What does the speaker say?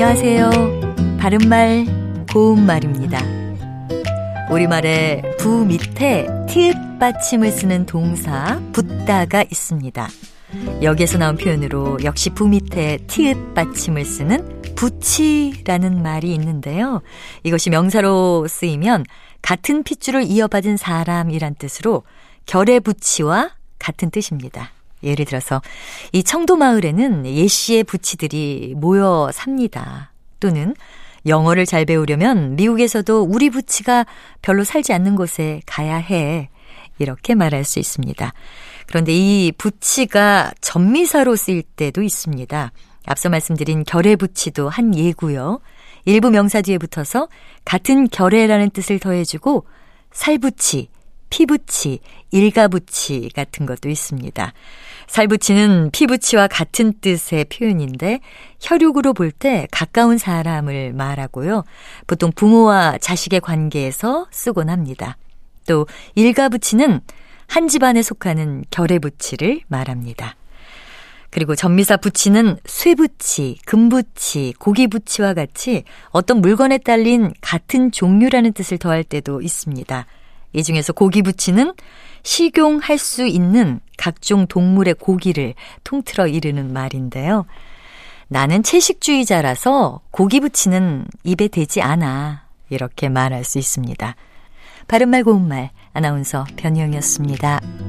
안녕하세요. 바른말, 고운말입니다. 우리말에 부 밑에 티읕 받침을 쓰는 동사 붙다가 있습니다. 여기에서 나온 표현으로 역시 부 밑에 티읕 받침을 쓰는 부치라는 말이 있는데요. 이것이 명사로 쓰이면 같은 핏줄을 이어받은 사람이란 뜻으로 결의 부치와 같은 뜻입니다. 예를 들어서 이 청도 마을에는 예씨의 부치들이 모여 삽니다. 또는 영어를 잘 배우려면 미국에서도 우리 부치가 별로 살지 않는 곳에 가야 해. 이렇게 말할 수 있습니다. 그런데 이 부치가 전미사로 쓰일 때도 있습니다. 앞서 말씀드린 결의 부치도 한 예고요. 일부 명사 뒤에 붙어서 같은 결의라는 뜻을 더해주고 살부치, 피부치, 일가부치 같은 것도 있습니다. 살부치는 피부치와 같은 뜻의 표현인데 혈육으로 볼 때 가까운 사람을 말하고요. 보통 부모와 자식의 관계에서 쓰곤 합니다. 또 일가부치는 한 집안에 속하는 결의부치를 말합니다. 그리고 전미사 부치는 쇠부치, 금부치, 고기부치와 같이 어떤 물건에 딸린 같은 종류라는 뜻을 더할 때도 있습니다. 이 중에서 고기 부치는 식용할 수 있는 각종 동물의 고기를 통틀어 이르는 말인데요. 나는 채식주의자라서 고기 부치는 입에 대지 않아. 이렇게 말할 수 있습니다. 바른말 고운말 아나운서 변희영이었습니다.